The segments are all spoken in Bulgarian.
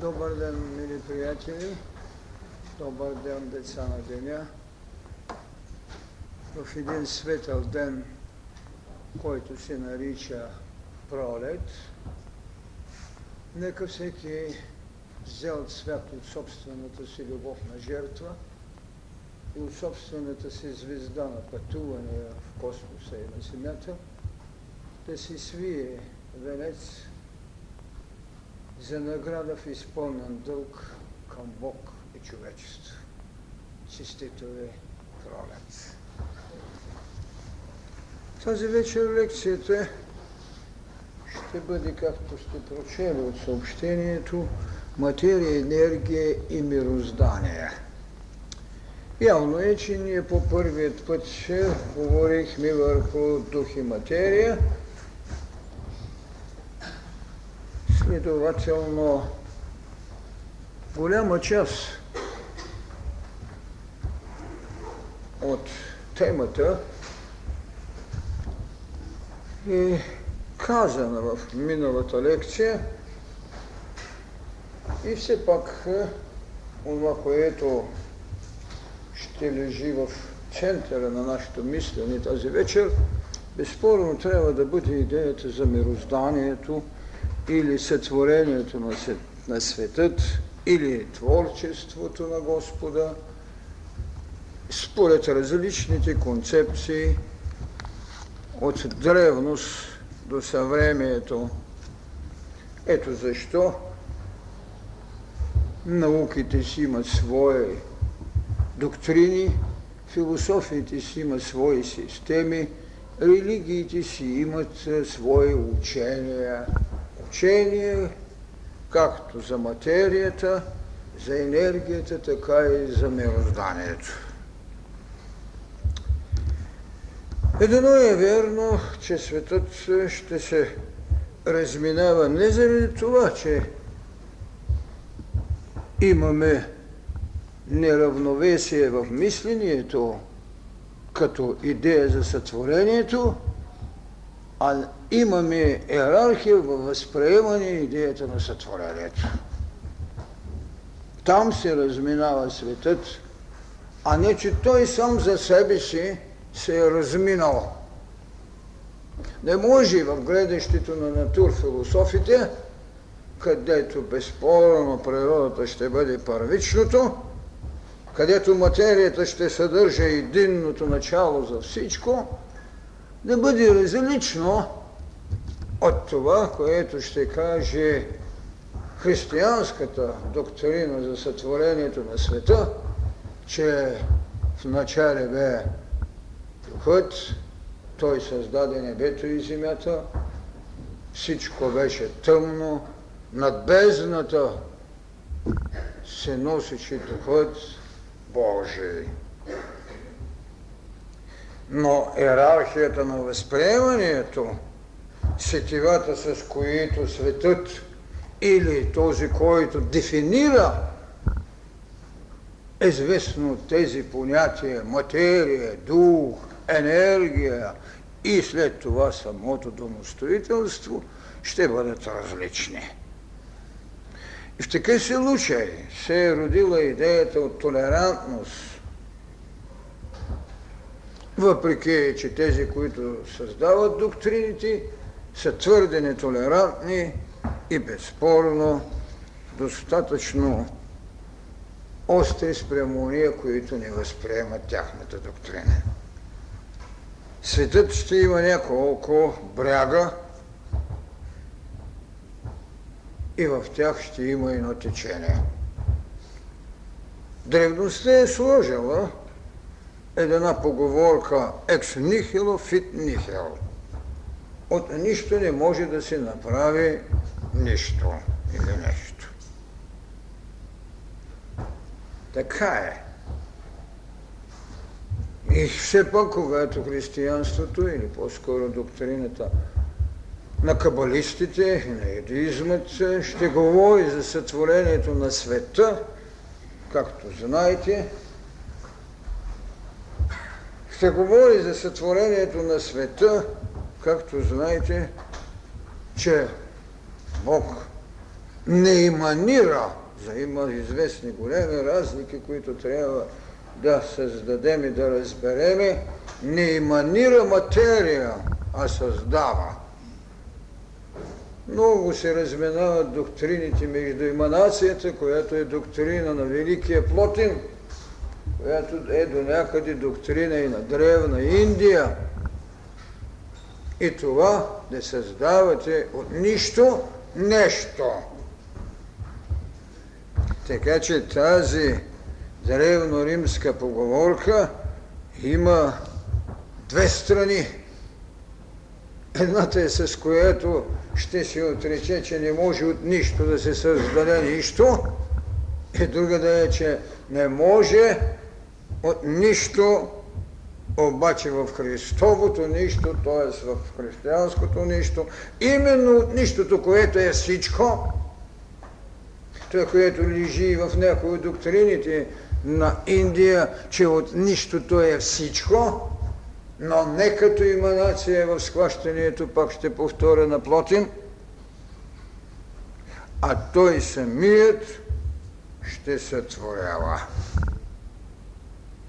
Добър ден, мили приятели! Добър ден, деца на деня! В един светъл ден, който се нарича пролет, нека всеки взел цвят от собствената си любов на жертва и от собствената си звезда на пътуване в космоса и на Земята, да си свие венец за награда в изпълнен дълг към Бог и човечество. Честито ви пролет! Тази вечер лекцията ще бъде, както сте прочели от съобщението, материя, енергия и мироздание. Явно е, че ние по първият път ще говорихме върху дух и материя, Следователно, голяма част от темата е казана в миналата лекция и все пак това, което ще лежи в центъра на нашето мислене тази вечер, безспорно трябва да бъде идеята за мирозданието, или сътворението на, свет, на светът, или творчеството на Господа, според различните концепции от древност до съвремието. Ето защо науките си имат свои доктрини, философиите си имат свои системи, религиите си имат свои учения, учение, както за материята, за енергията, така и за мирозданието. Едно е верно, че светът ще се разминава не заради това, че имаме неравновесие в мислението като идея за сътворението, а имаме иерархия във възприемане идеята на сътворението. Там се разминава светът, а не, че той сам за себе си се е разминал. Не може в гледащето на натурфилософите, където безспорно природата ще бъде първичното, където материята ще съдържа единното начало за всичко, да бъде различно от това, което ще каже християнската доктрина за сътворението на света, че в начале бе духът, той създаде небето и земята, всичко беше тъмно, над бездната се носеше духът Божий. Но иерархията на възприемането, сетивата с които светът или този, който дефинира известно тези понятия материя, дух, енергия и след това самото домостроителство ще бъдат различни. И в такъв случай се е родила идеята от толерантност, въпреки че тези, които създават доктрините, са твърде нетолерантни и безспорно достатъчно остри спрямо уния, които не възприемат тяхната доктрина. Светът ще има няколко бряга и в тях ще има едно течение. Древността е сложила една поговорка екс нихило фит нихил. От нищо не може да се направи нищо или нещо. Така е. И все пак, когато християнството, или по-скоро доктрината на кабалистите и на едизмът ще говори за сътворението на света, както знаете, ще говори за сътворението на света, както знаете, че Бог не иманира, за има известни големи разлики, които трябва да създадем и да разбереме, не иманира материя, а създава. Много се разминават доктрините между иманацията, която е доктрина на Великия Плотин, която е до някъде доктрина и на Древна Индия. И това да създавате от нищо нещо. Така че тази древно-римска поговорка има две страни. Едната е с която ще се отрече, че не може от нищо да се създаде нищо, и друга да е, че не може от нищо, обаче в Христовото нищо, т.е. в християнското нищо, именно от нищото, което е всичко, това, което лежи в някои доктрините на Индия, че от нищото е всичко, но не като иманация в схващането, пак ще повторя на Плотин, а той самият ще сътворява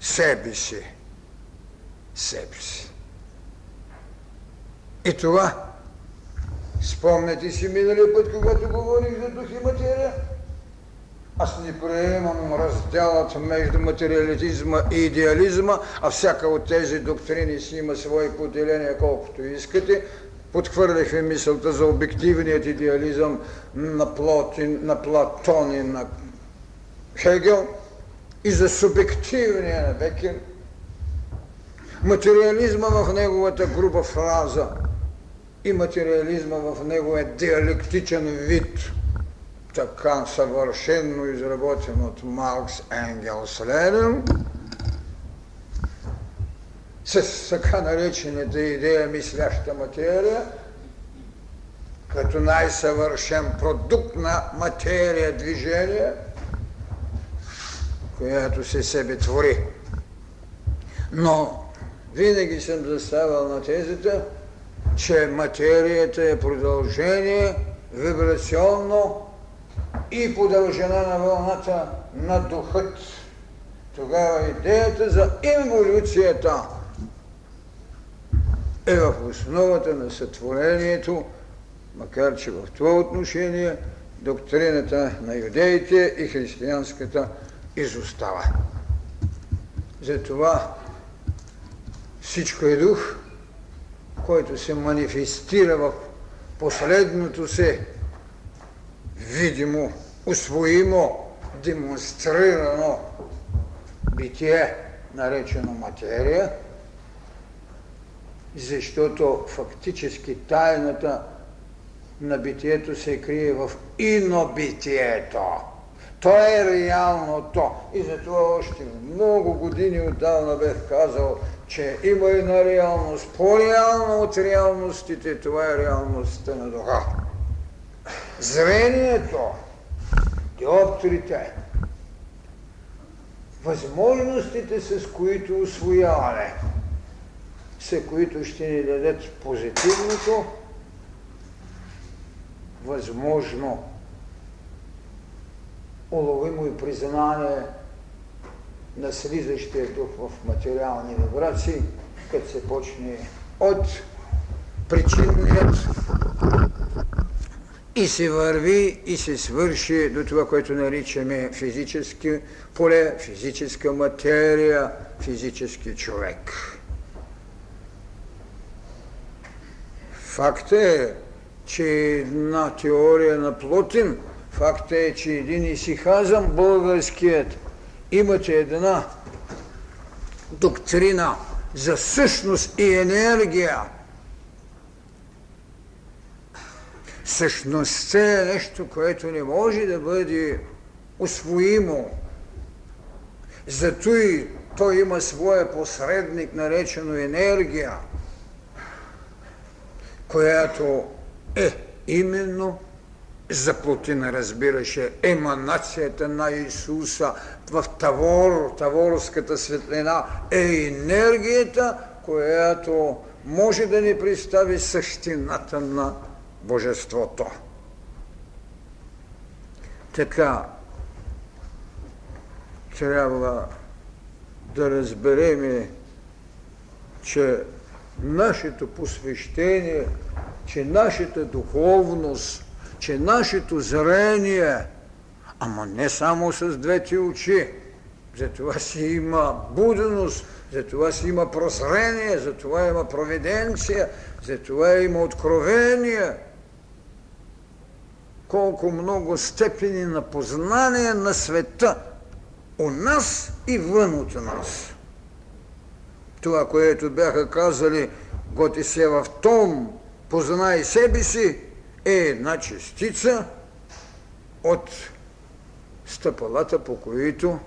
себе си. Себе си. И това, спомняте си миналия път, когато говорих за дух и материя, аз не приемам разделът между материализма и идеализма, а всяка от тези доктрини си има свои поделения, колкото искате. Подхвърляхме мисълта за обективният идеализъм на, Плотин, на Платон и на Хегел и за субективния на Бекер. Материализма в неговата груба фраза. И материализма в неговия диалектичен вид – така съвършенно изработен от Маркс, Енгелс, Ленин, с така наречената идея мисляща материя, като най-съвършен продукт на материя движение, която се себе твори. Но винаги съм заставал на тезата, че материята е продължение вибрационно и по дължина на вълната на духът. Тогава идеята за инволюцията е в основата на сътворението, макар че в това отношение доктрината на юдеите и християнската изостава. Затова всичко е дух, който се манифестира в последното се видимо, усвоимо, демонстрирано битие, наречено материя, защото фактически тайната на битието се крие в инобитието. То е реалното. И затова още много години отдавна бех казал, че има една реалност, по-реална от реалностите, това е реалността на духа. Зрението, диоптрите, възможностите, с които освояваме, са които ще ни дадат позитивното, възможно уловимо и признание на слизащия дух в материални вибрации, като се почне от причинният и се върви и се свърши до това, което наричаме физически поле, физическа материя, физически човек. Факт е, че една теория на Плотин, факт е, че един исихазъм българският, имате една доктрина за същност и енергия – Същността е нещо, което не може да бъде освоимо. Зато и той има своя посредник, наречено енергия, която е именно за Плутина разбираше еманацията на Исуса в Тавор, Таворската светлина е енергията, която може да ни представи същината на Божеството. Така, трябва да разбереме, че нашето посвещение, че нашата духовност, че нашето зрение, ама не само с двете очи, затова си има буденост, затова си има прозрение, затова има провиденция, затова има откровение. Колко много степени на познание на света у нас и вън от нас. Това, което бяха казали, готи се в том, познай себе си, е една частица от стъпалата, по които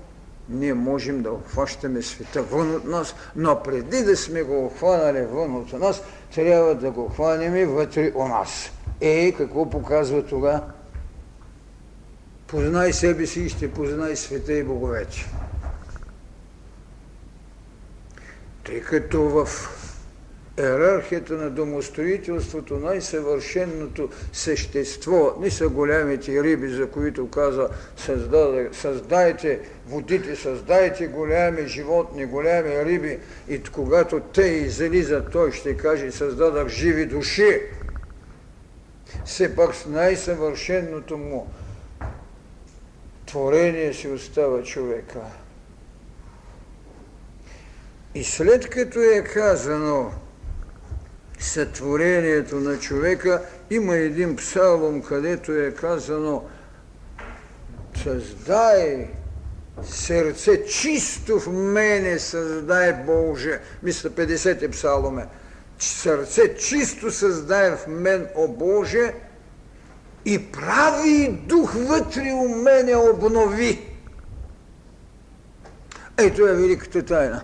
ние можем да обхващаме света вън от нас, но преди да сме го обхванали вън от нас, трябва да го хванем вътре у нас. Е, какво показва това? Познай себе си и ще познай света и боговете. Тъй като в иерархията на домостроителството най-съвършенното същество не са голямите риби, за които каза създайте водите, създайте голями животни, голями риби и когато те излизат, той ще каже създадах живи души. Все пак с най-съвършенното му творение си остава човека. И след като е казано сътворението на човека, има един псалом, където е казано Създай сърце чисто в мене, създай Боже. Мисля, 50 е псаломе. Сърце чисто създай в мен, о Боже, и прави дух вътре у мене обнови. Ето е великата тайна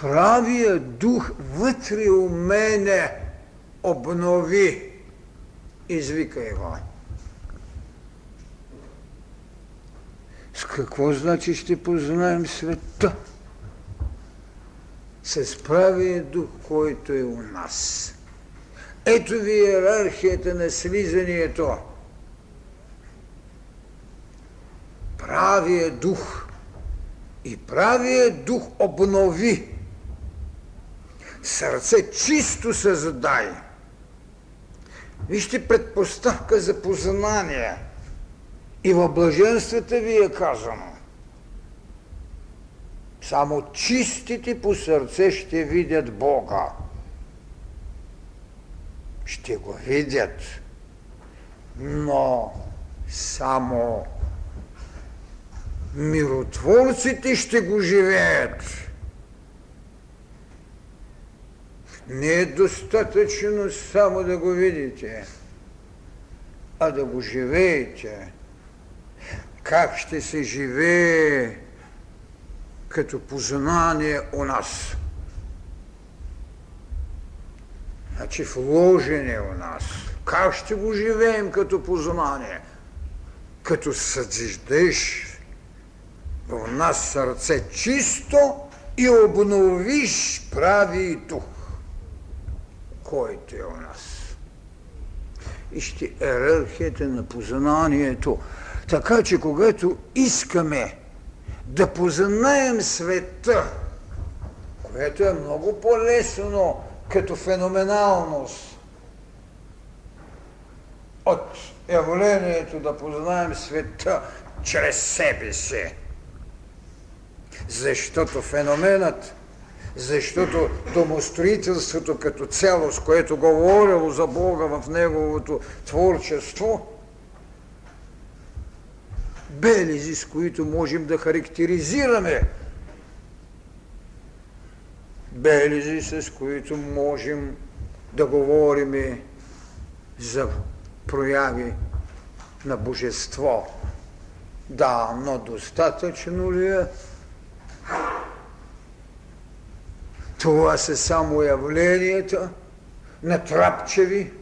правия дух вътре у мене обнови. Извикай го. С какво значи ще познаем света? С правия дух, който е у нас. Ето ви иерархията на слизанието. Правия дух. И правия дух обнови сърце чисто създай. Вижте предпоставка за познание. И в блаженствата ви е казано. Само чистите по сърце ще видят Бога. Ще го видят. Но само миротворците ще го живеят. Не е достатъчно само да го видите, а да го живеете. Как ще се живее като познание у нас? Значи вложене у нас. Как ще го живеем като познание? Като съзиждеш в нас сърце чисто и обновиш прави дух който е у нас. Вижте иерархията на познанието. Така че когато искаме да познаем света, което е много по-лесно като феноменалност от явлението да познаем света чрез себе си. Защото феноменът защото домостроителството като цялост, което говорило за Бога в Неговото творчество, белези, с които можем да характеризираме белези, с които можем да говорим за прояви на божество. Да, но достатъчно ли е Това са само явленията на трапчеви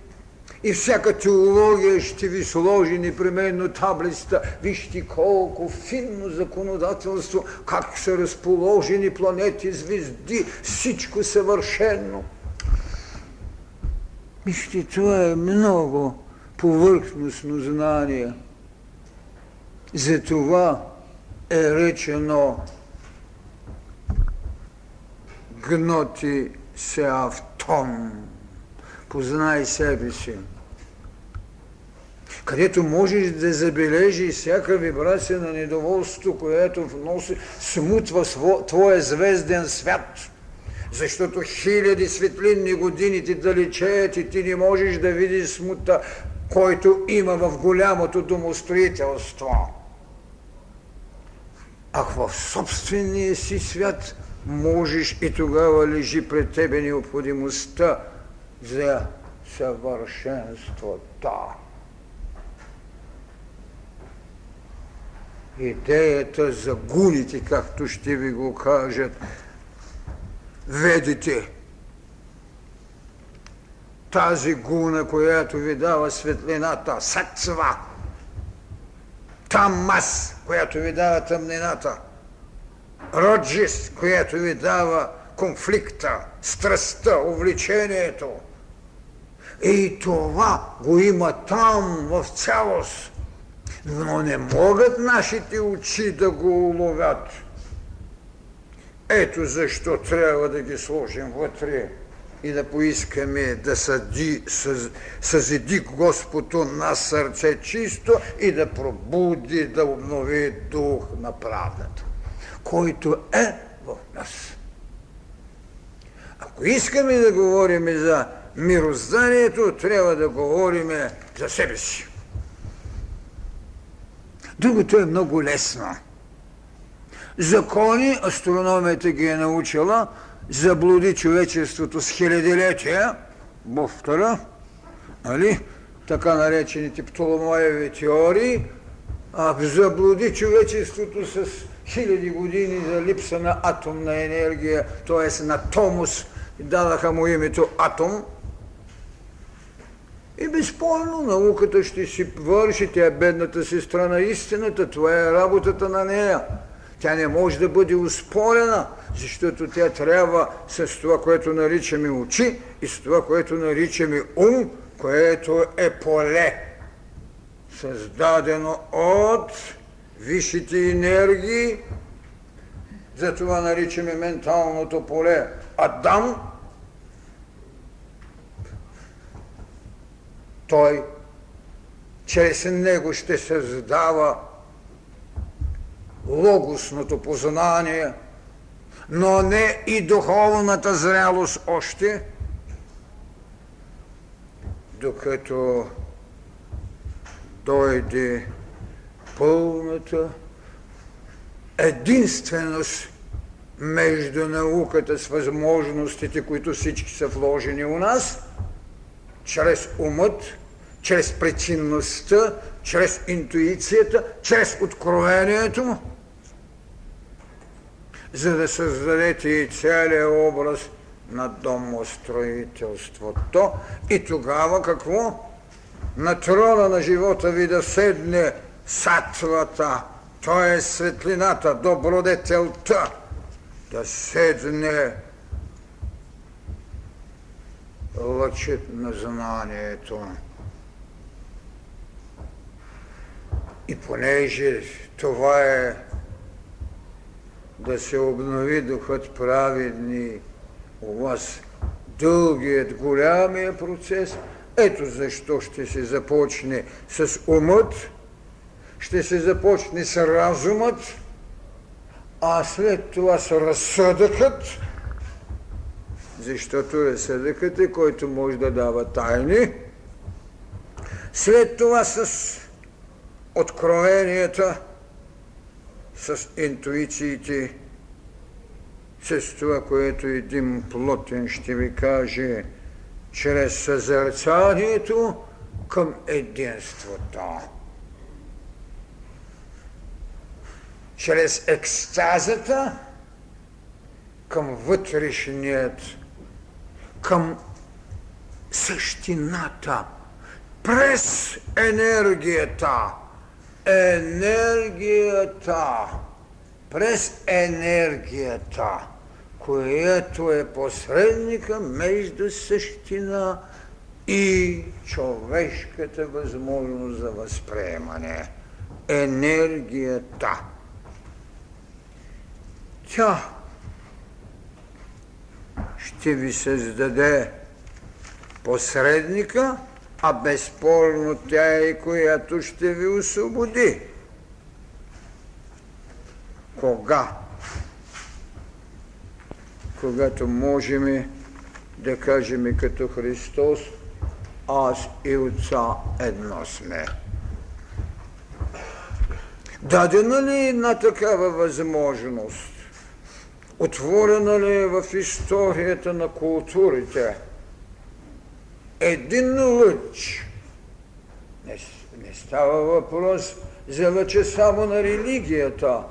и всяка теология ще ви сложи непременно таблицата. Вижте колко финно законодателство, как са разположени планети, звезди, всичко съвършено. Вижте, това е много повърхностно знание. Затова е речено гноти се автон. Познай себе си. Където можеш да забележиш всяка вибрация на недоволство, което вноси, смутва твоя звезден свят. Защото хиляди светлинни години ти далечеят и ти не можеш да видиш смута, който има в голямото домостроителство. Ако в собствения си свят можеш и тогава лежи пред тебе необходимостта за съвършенството. Идеята за гуните, както ще ви го кажат, ведите. Тази гуна, която ви дава светлината, сакцва. Тамас, която ви дава тъмнината. Роджис, която ви дава конфликта, страстта, увлечението. И това го има там в цялост. Но не могат нашите очи да го уловят. Ето защо трябва да ги сложим вътре и да поискаме да съди, съз, съзиди Господу на сърце чисто и да пробуди, да обнови дух на правдата, който е в нас. Ако искаме да говорим за мирозданието, трябва да говорим за себе си. Другото е много лесно. Закони, астрономията ги е научила, заблуди човечеството с хилядилетия, Буфтера, нали? така наречените Птоломоеви теории, а заблуди човечеството с хиляди години за липса на атомна енергия, т.е. на томус, дадаха му името атом. И безспорно науката ще си върши, тя е бедната сестра на истината, това е работата на нея. Тя не може да бъде успорена, защото тя трябва с това, което наричаме очи и с това, което наричаме ум, което е поле, създадено от висшите енергии, затова наричаме менталното поле Адам, той чрез него ще създава логосното познание, но не и духовната зрялост още, докато дойде пълната единственост между науката с възможностите, които всички са вложени у нас, чрез умът, чрез причинността, чрез интуицията, чрез откровението, за да създадете и целият образ на домостроителството. И тогава какво? На трона на живота ви да седне сатвата, т.е. светлината, добродетелта, да седне лъчът на знанието. И понеже това е да се обнови духът праведни у вас, дългият, голямия процес, ето защо ще се започне с умът, ще се започне с разумът, а след това с разсъдъкът, защото разсъдъкът е който може да дава тайни, след това с откровенията, с интуициите, с това, което един плотен ще ви каже, чрез съзерцанието към единството. Чрез екстазата към вътрешният, към същината, през енергията, енергията, през енергията, което е посредника между същина и човешката възможност за възприемане. енергията. Тя ще ви създаде посредника, а безспорно тя е която ще ви освободи. Кога? Когато можем да кажем като Христос, аз и Отца едно сме. Дадена ли е една такава възможност? Отворена ли е в историята на културите? Един лъч. Не, не става въпрос за лъча само на религията,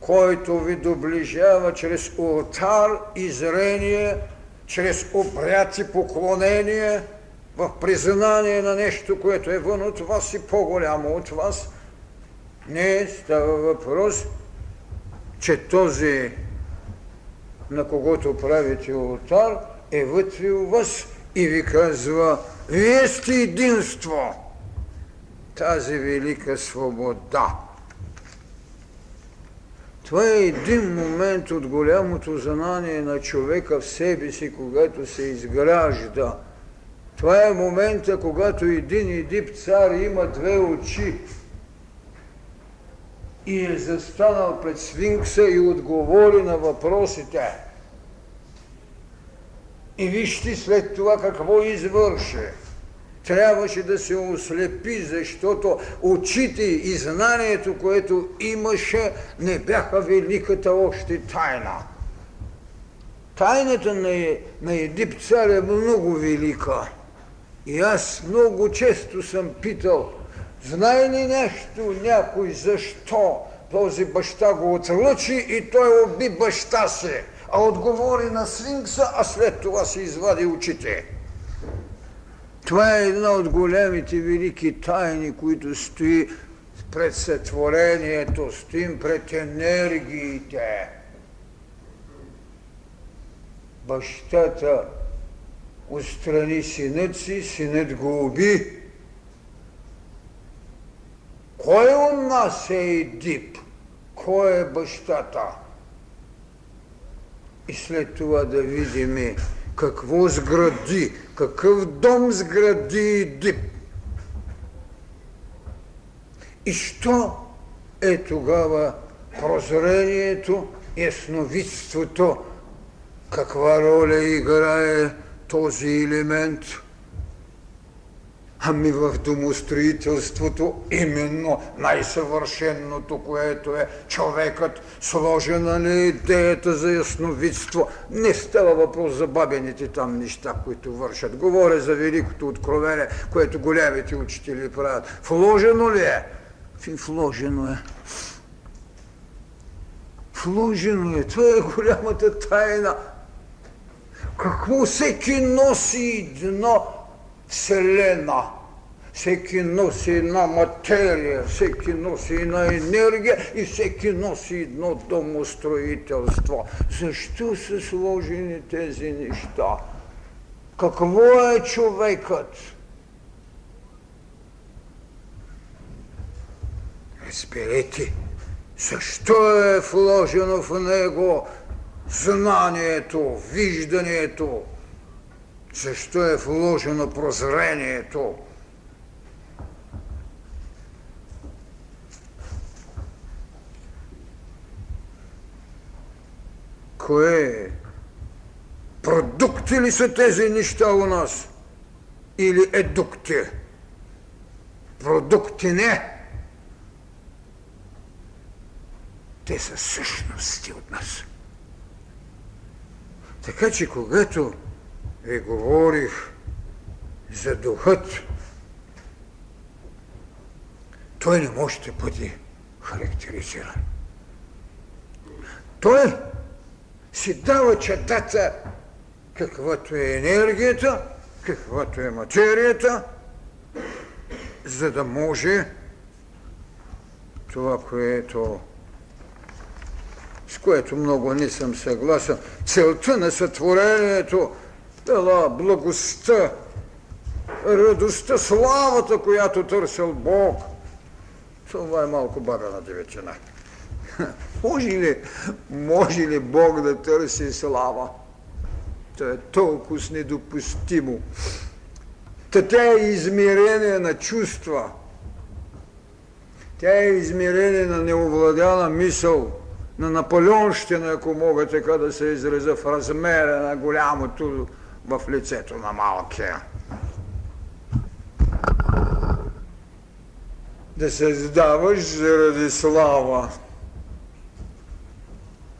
който ви доближава чрез ултар и зрение, чрез обряд и поклонение, в признание на нещо, което е вън от вас и по-голямо от вас. Не става въпрос, че този, на когото правите ултар, е вътре у вас и ви казва, вие сте единство. Тази велика свобода. Това е един момент от голямото знание на човека в себе си, когато се изгражда. Това е момента, когато един Едип цар има две очи и е застанал пред свинкса и отговори на въпросите. И вижте след това какво извърши. Трябваше да се ослепи, защото очите и знанието, което имаше, не бяха великата още тайна. Тайната на, на цар е много велика. И аз много често съм питал, знае ли нещо някой защо този баща го отлъчи и той уби баща си, а отговори на свинкса, а след това се извади очите. Това е една от големите велики тайни, които стои пред сътворението, стоим пред енергиите. Бащата отстрани синът си, синът го уби. Кой от нас е Едип? Кой е бащата? И след това да видим какво сгради, какъв дом сгради Едип. И що е тогава прозрението, ясновидството, каква роля играе този елемент? Ами в домостроителството именно най-съвършенното, което е човекът, сложена ли идеята за ясновидство. Не става въпрос за бабените там неща, които вършат. Говоря за великото откровение, което големите учители правят. Вложено ли е? Вложено е. Вложено е. Това е голямата тайна какво всеки носи едно вселена, всеки носи една материя, всеки носи една енергия и всеки носи едно домостроителство. Защо са сложени тези неща? Какво е човекът? Разберете, защо е вложено в него знанието, виждането, защо е вложено прозрението. Кое е? Продукти ли са тези неща у нас? Или едукти? Продукти не. Те са същности от нас. Така че когато ви говорих за духът, той не може да бъде характеризиран. Той си дава чадата каквато е енергията, каквато е материята, за да може това, което с което много не съм съгласен. Целта на сътворението била благостта, радостта, славата, която търсил Бог. Това е малко бабена деветина. Може ли, може ли Бог да търси слава? Това е толкова недопустимо. Тя е измерение на чувства. Тя е измерение на неовладяна мисъл, на Наполеонщина, ако мога така да се изразя в размера на голямото в лицето на малкия. Да създаваш заради слава,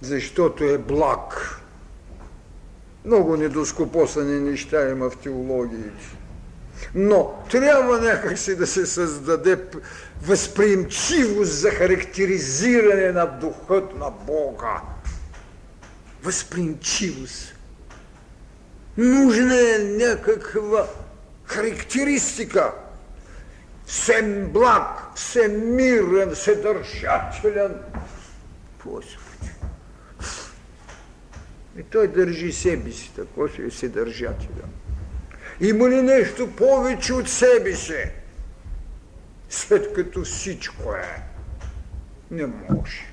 защото е благ. Много недоскопосани неща има в теологиите. Но трябва някакси да се създаде възприемчивост за характеризиране на духът на Бога. Възприемчивост. Нужна е някаква характеристика. Всем благ, всем мирен, съдържателен. Господи. И той държи себе си, тако си е съдържателен. Има ли нещо повече от себе си? След като всичко е. Не може.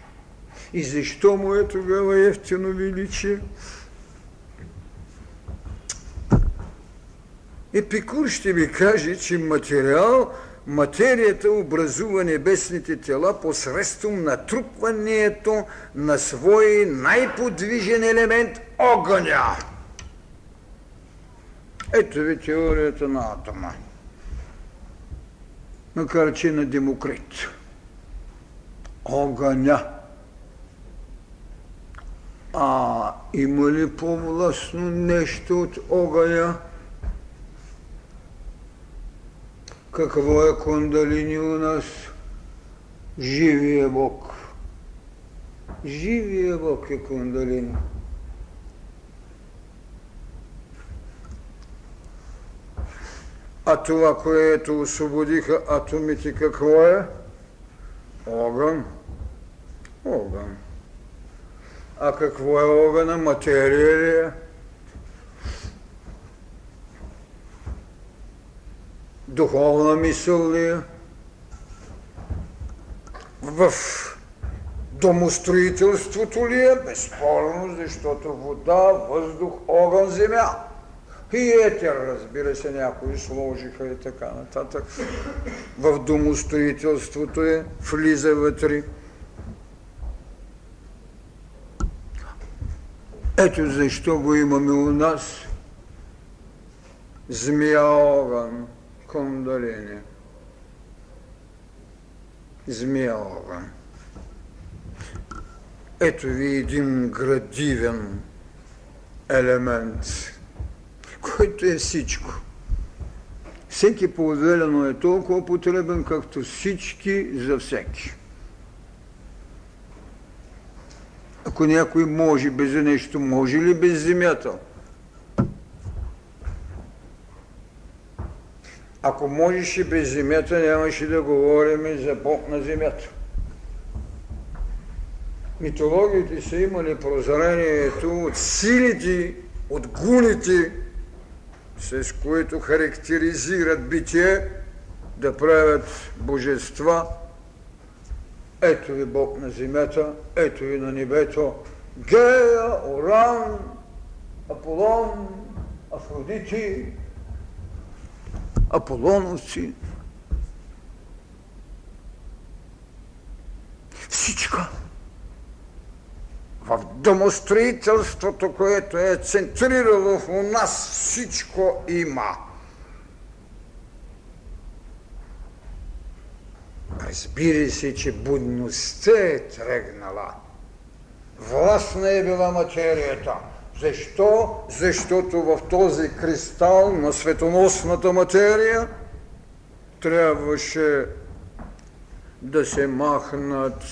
И защо му е тогава ефтино величие? Епикур ще ви каже, че материал, материята образува небесните тела посредством натрупването на свой най-подвижен елемент – огъня. Ето ви теорията на атома. Макар че на Демокрит. Огъня. А има ли по-властно нещо от огъня? Какво е кундалини у нас? Живия Бог. Живия Бог е кундалини. А това, което освободиха атомите, какво е? Огън. Огън. А какво е огъна? Материя ли е? Духовна мисъл ли е? В домостроителството ли е? Безспорно, защото вода, въздух, огън, земя. И етер, разбира се, някои сложиха и така нататък. В домостроителството е, влиза вътре. Ето защо го имаме у нас. Змия огън, кундалини. Огън. Ето ви един градивен елемент – който е всичко. Всеки по-отделено е толкова потребен, както всички за всеки. Ако някой може без нещо, може ли без земята? Ако можеше без земята, нямаше да говорим за Бог на земята. Митологиите са имали прозрението от силите, от гуните, с които характеризират битие, да правят божества. Ето ви Бог на земята, ето ви на небето. Гея, Оран, Аполон, Афродити, Аполоновци. Всичко в домостроителството, което е центрирало в нас, всичко има. Разбира се, че будността е тръгнала. Властна е била материята. Защо? Защото в този кристал на светоносната материя трябваше да се махнат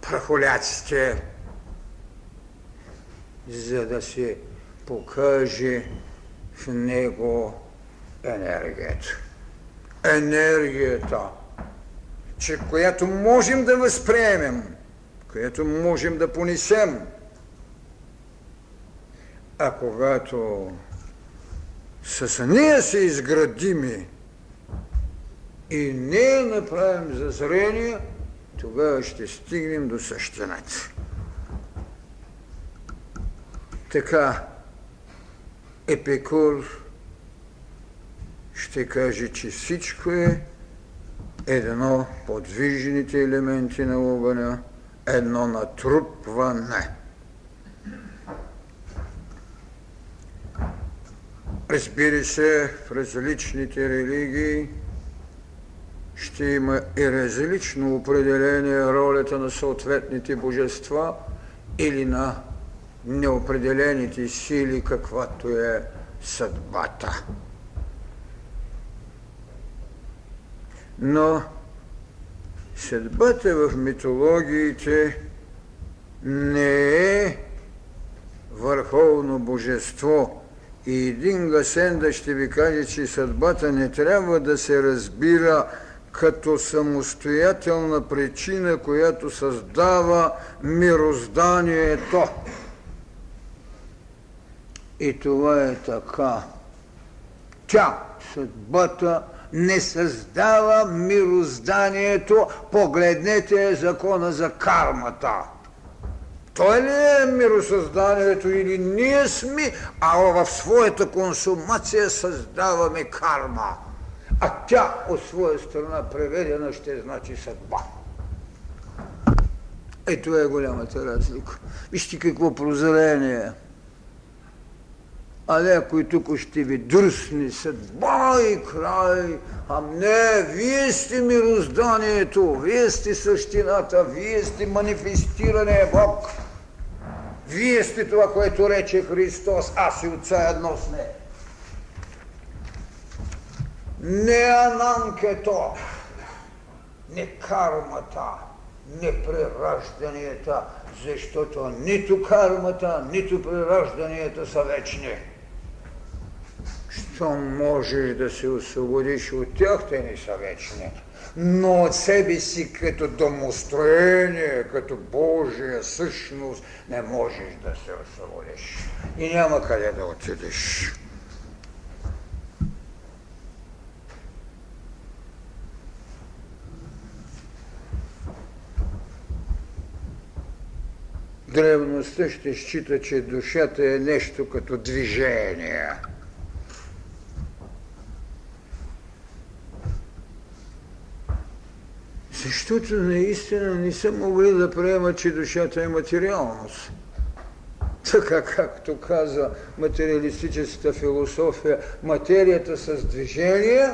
прахоляците, за да се покаже в него енергията. Енергията, че която можем да възприемем, която можем да понесем. А когато с нея се изградими, и не направим за зрение, тогава ще стигнем до същината. Така, Епикур ще каже, че всичко е едно подвижните елементи на огъня, едно натрупване. Разбира се, в различните религии ще има и различно определение ролята на съответните божества или на неопределените сили, каквато е съдбата. Но съдбата в митологиите не е върховно божество. И един гасенда ще ви каже, че съдбата не трябва да се разбира като самостоятелна причина, която създава мирозданието. И това е така. Тя, съдбата, не създава мирозданието. Погледнете закона за кармата. Той ли е миросъзданието или ние сме, а в своята консумация създаваме карма. А тя от своя страна преведена ще значи съдба. Ето е голямата разлика. Вижте какво прозрение. А някой тук ще ви дръсне съдба и край. А не, вие сте мирозданието, вие сте същината, вие сте манифестиране Бог. Вие сте това, което рече Христос, аз и Отца едно с не. Не ананкето, не кармата, не преражданията, защото нито кармата, нито преражданията са вечни. Що можеш да се освободиш от тях, те не са вечни но от себе си като домостроение, като Божия същност, не можеш да се освободиш. И няма къде да отидеш. Древността ще счита, че душата е нещо като движение – Защото наистина не са могли да приемат, че душата е материалност. Така както каза материалистическата философия, материята с движение,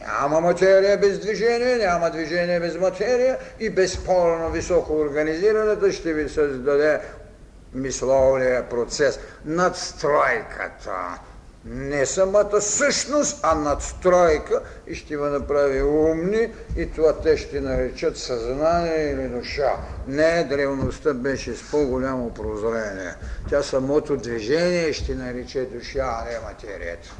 няма материя без движение, няма движение без материя и безспорно високо организираната ще ви създаде мисловния процес, надстройката не самата същност, а надстройка и ще ме направи умни и това те ще наречат съзнание или душа. Не, древността беше с по-голямо прозрение. Тя самото движение ще нарече душа, а не материята.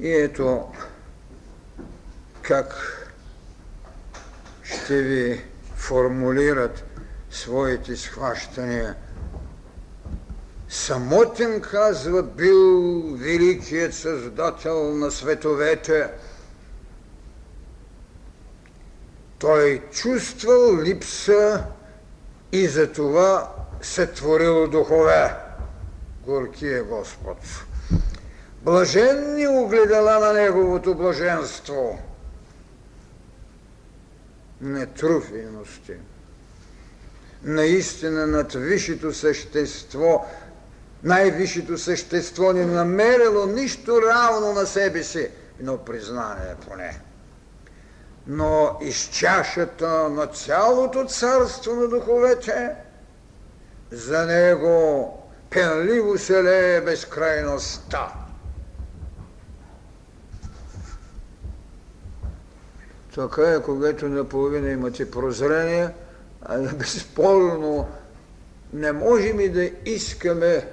И ето как ще ви формулират своите схващания – Самотен, казва, бил великият създател на световете. Той чувствал липса и за това се творил духове. Горкия Господ. Блаженни огледала на Неговото блаженство. Нетруфености. Наистина над висшето същество най-висшето същество не намерило нищо равно на себе си, но признание поне. Но из чашата на цялото царство на духовете, за него пенливо се лее безкрайността. Така е, когато наполовина имате прозрение, а безспорно не можем и да искаме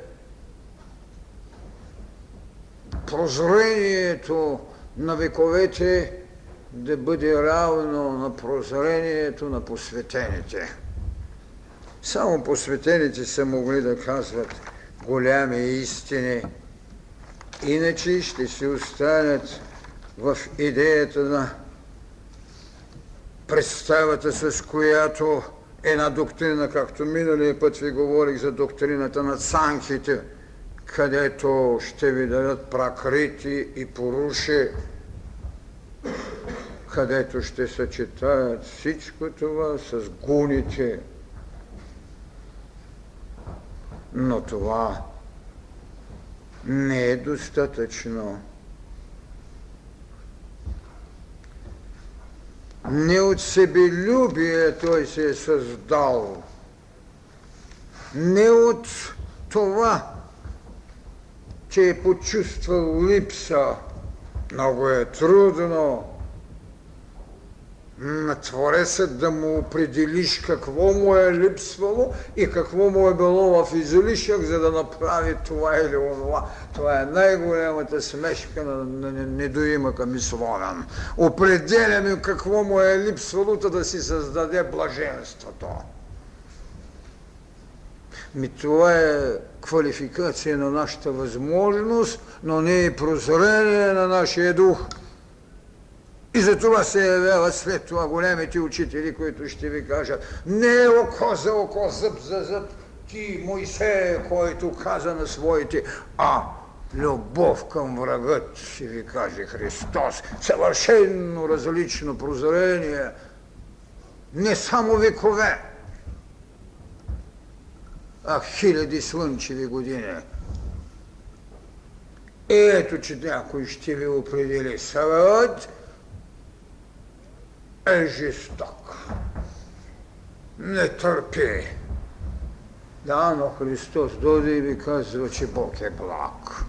прозрението на вековете да бъде равно на прозрението на посветените. Само посветените са могли да казват голями истини, Иначе ще се останат в идеята на представата, с която една доктрина, както миналия път ви говорих за доктрината на цанките, където ще ви дадат пракрити и поруши, където ще съчетаят всичко това с гуните. Но това не е достатъчно. Не от себелюбие той се е създал, не от това, че е почувствал липса. Много е трудно на Твореца да му определиш какво му е липсвало и какво му е било в излишък, за да направи това или онова. Това е най-голямата смешка на, на, на недоимъка мисловен. Определяме какво му е липсвало, да си създаде блаженството. Ми това е квалификация на нашата възможност, но не е прозрение на нашия дух. И за това се явяват след това големите учители, които ще ви кажат не око за око, зъб за зъб, ти Моисея, който каза на своите, а любов към врагът, ще ви каже Христос. Съвършенно различно прозрение. Не само векове, а хиляди слънчеви години. Ето, че някой ще ви определи съвет, е жесток. Не търпи. Да, но Христос дойде и ви казва, че Бог е благ.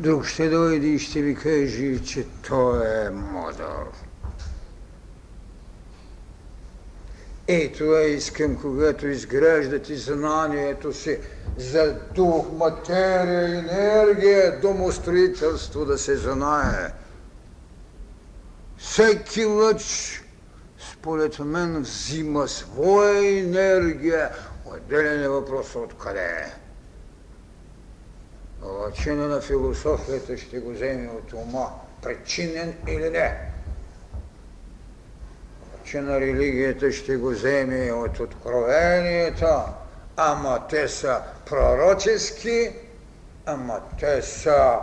Друг ще дойде и ще ви каже, че Той е мъдър. Ей, това искам, когато изграждате знанието си за дух, материя, енергия, домостроителство да се знае. Всеки лъч, според мен, взима своя енергия. Отделен е въпрос откъде е. Лъчина на философията ще го вземе от ума, причинен или не че на религията ще го вземе от откровенията, ама те са пророчески, ама те са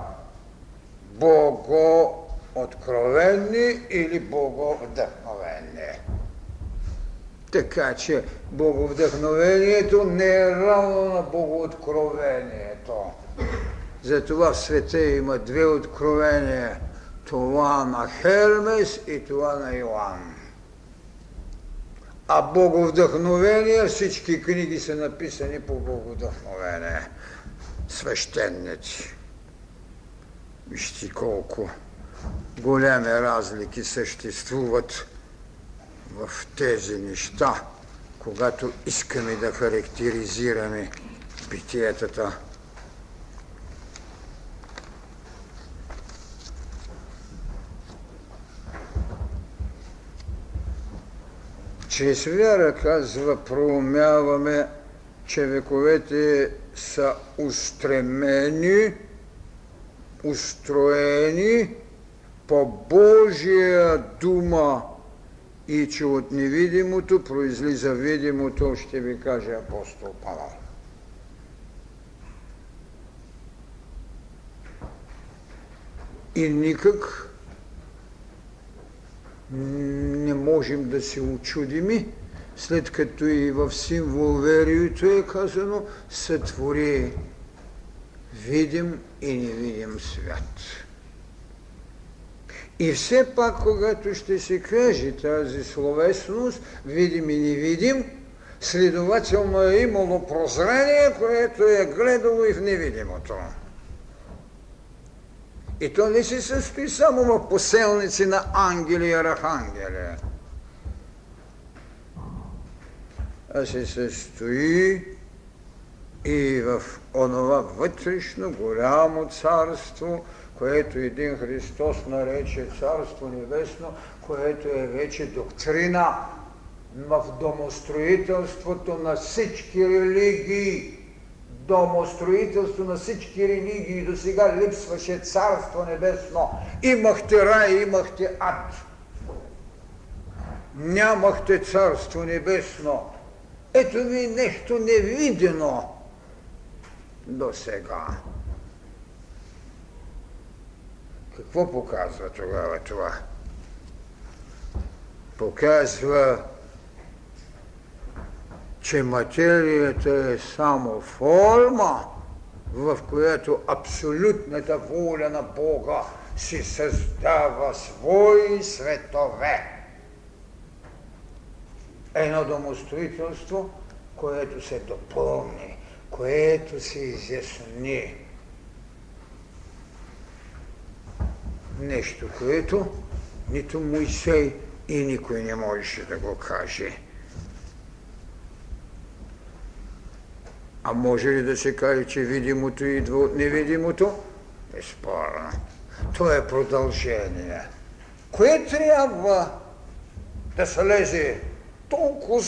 богооткровенни или боговдъхновени. Така че боговдъхновението не е равно на богооткровението. Затова в света има две откровения. Това на Хермес и това на Йоанн. А боговдъхновение, всички книги са написани по боговдъхновение. Свещеници. Вижте колко големи разлики съществуват в тези неща, когато искаме да характеризираме битиетата Чрез вяра, казва, проумяваме, че вековете са устремени, устроени по Божия дума и че от невидимото произлиза видимото, ще ви каже апостол Павел. И никак не можем да се очудими, след като и в символ верието е казано сътвори видим и невидим свят. И все пак, когато ще се каже тази словесност, видим и невидим, следователно е имало прозрение, което е гледало и в невидимото. И то не се състои само в поселници на ангели и архангели, а се състои и в онова вътрешно голямо царство, което един Христос нарече Царство Небесно, което е вече доктрина в домостроителството на всички религии домостроителство на всички религии до сега липсваше Царство Небесно. Имахте рай, имахте ад. Нямахте Царство Небесно. Ето ви нещо невидено до сега. Какво показва тогава това? Показва, че материята е само форма, в която абсолютната воля на Бога си създава свои светове. Едно домостроителство, което се допълни, което се изясни. Нещо, което нито Моисей и никой не можеше да го каже. А може ли да се каже, че видимото идва от невидимото? Безспорно. То е продължение. Кое трябва да се лезе толкова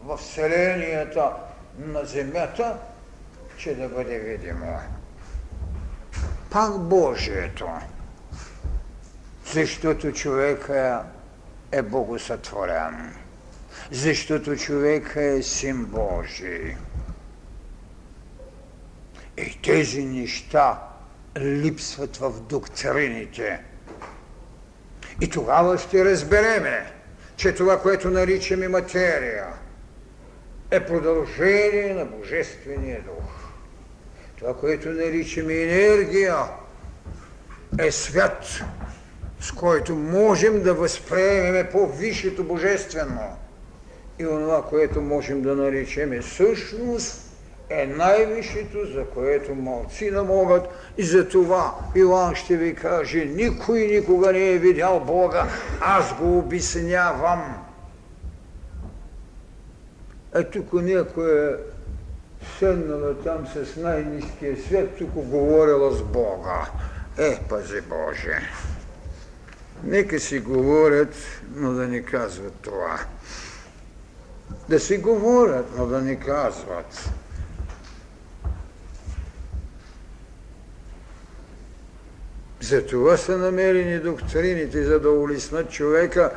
в вселенията на Земята, че да бъде видимо? Пак Божието. Защото човека е богосътворен защото човек е син Божий. И тези неща липсват в доктрините. И тогава ще разбереме, че това, което наричаме материя, е продължение на Божествения дух. Това, което наричаме енергия, е свят, с който можем да възприемеме по-висшето божествено и онова, което можем да наречем същност, е най-висшето, за което малци да могат. И за това Иоанн ще ви каже, никой никога не е видял Бога, аз го обяснявам. Е тук някой е седнала там с най-низкия свет, тук говорила с Бога. Е, пази Боже! Нека си говорят, но да не казват това да си говорят, но да ни казват. За това са намерени доктрините, за да улеснат човека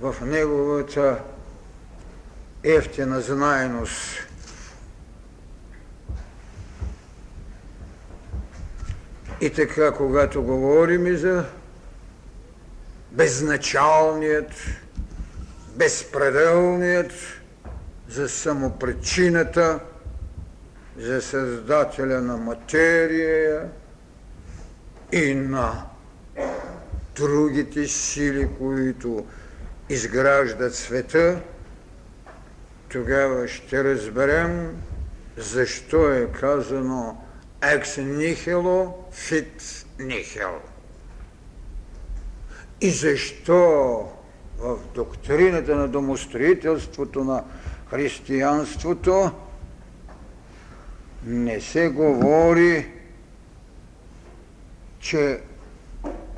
в неговата ефтина знайност. И така, когато говорим за безначалният, безпределният, за самопричината, за създателя на материя и на другите сили, които изграждат света, тогава ще разберем защо е казано ex nihilo fit nihil. И защо в доктрината на домостроителството на християнството не се говори, че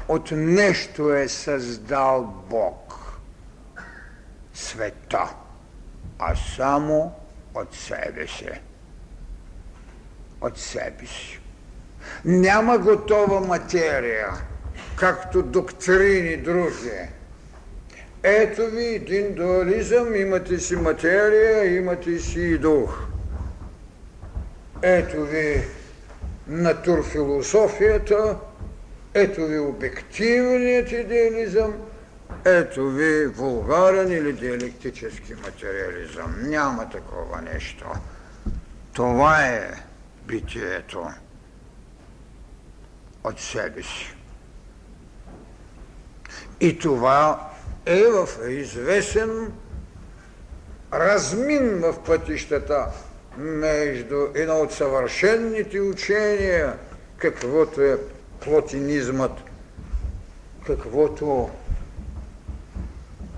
от нещо е създал Бог света, а само от себе си. От себе си. Няма готова материя, както доктрини други ето ви един дуализъм, имате си материя, имате си и дух. Ето ви натурфилософията, ето ви обективният идеализъм, ето ви вулгарен или диалектически материализъм. Няма такова нещо. Това е битието от себе си. И това е в известен размин в пътищата между едно от съвършенните учения, каквото е плотинизмът, каквото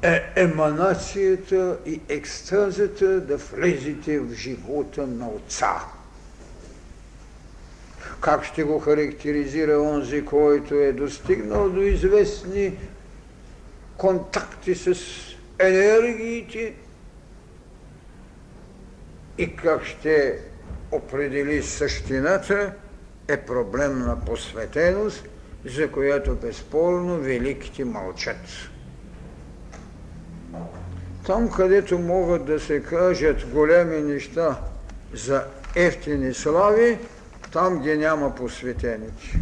е еманацията и екстазата да влезете в живота на Отца. Как ще го характеризира онзи, който е достигнал до известни контакти с енергиите и как ще определи същината, е проблем на посветеност, за която безспорно великите мълчат. Там, където могат да се кажат големи неща за ефтини слави, там ги няма посветеници.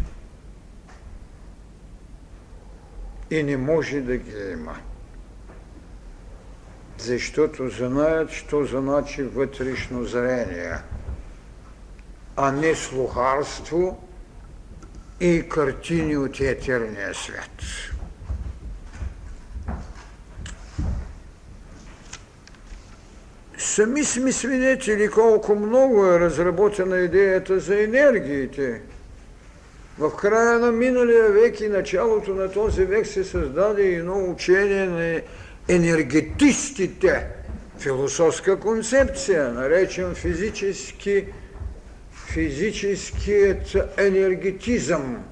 И не може да ги има. Защото знаят, що значи вътрешно зрение, а не слухарство и картини от етерния свят. Сами сме свидетели колко много е разработена идеята за енергиите. В края на миналия век и началото на този век се създаде едно учение на енергетистите, философска концепция, наречен физически, физическият енергетизъм,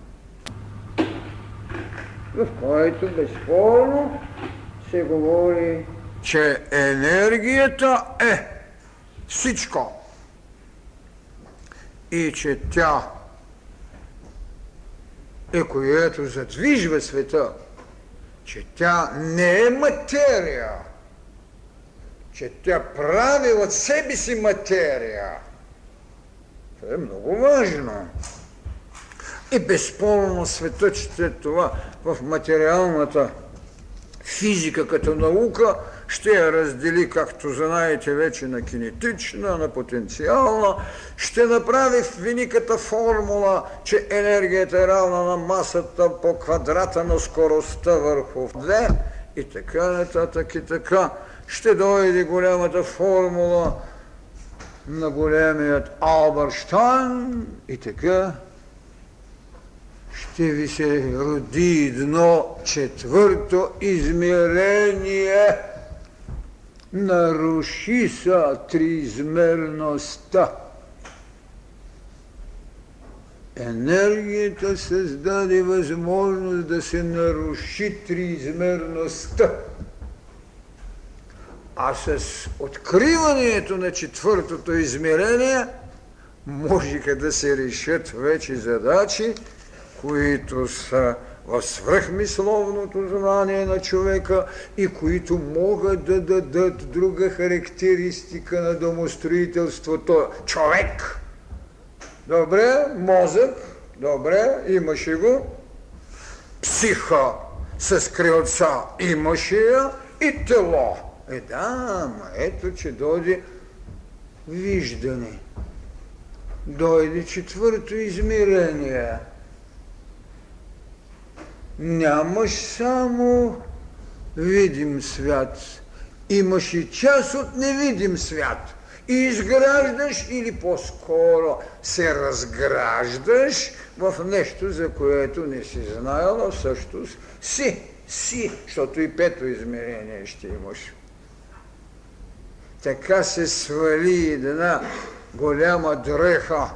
в който безспорно се говори че енергията е всичко и че тя е което задвижва света, че тя не е материя, че тя прави от себе си материя. Това е много важно. И безспорно светът ще е това в материалната физика като наука ще я раздели, както знаете вече, на кинетична, на потенциална, ще направи в великата формула, че енергията е равна на масата по квадрата на скоростта върху 2 и така нататък и така. Ще дойде голямата формула на големият Албърштайн и така ще ви се роди едно четвърто измерение – наруши са триизмерността. Енергията създаде възможност да се наруши триизмерността. А с откриването на четвъртото измерение можеха да се решат вече задачи, които са в свръхмисловното знание на човека и които могат да дадат друга характеристика на домостроителството. Човек. Добре, мозък, добре, имаше го. Психа с крилца имаше я и тело. Е да, ма ето, че дойде виждане. Дойде четвърто измерение – нямаш само видим свят. Имаш и част от невидим свят. И изграждаш или по-скоро се разграждаш в нещо, за което не си знаела, също си, си, защото и пето измерение ще имаш. Така се свали една голяма дреха